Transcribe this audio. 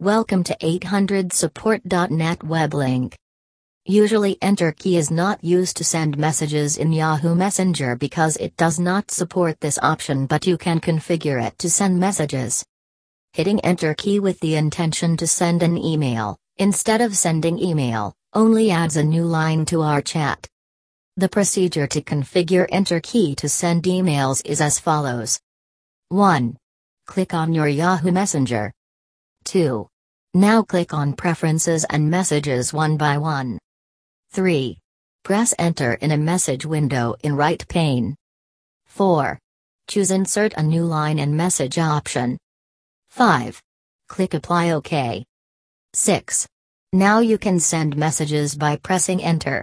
Welcome to 800support.net web link. Usually enter key is not used to send messages in Yahoo Messenger because it does not support this option but you can configure it to send messages. Hitting enter key with the intention to send an email, instead of sending email, only adds a new line to our chat. The procedure to configure enter key to send emails is as follows. 1. Click on your Yahoo Messenger. 2. Now click on Preferences and Messages one by one. 3. Press Enter in a message window in right pane. 4. Choose Insert a new line and message option. 5. Click Apply OK. 6. Now you can send messages by pressing Enter.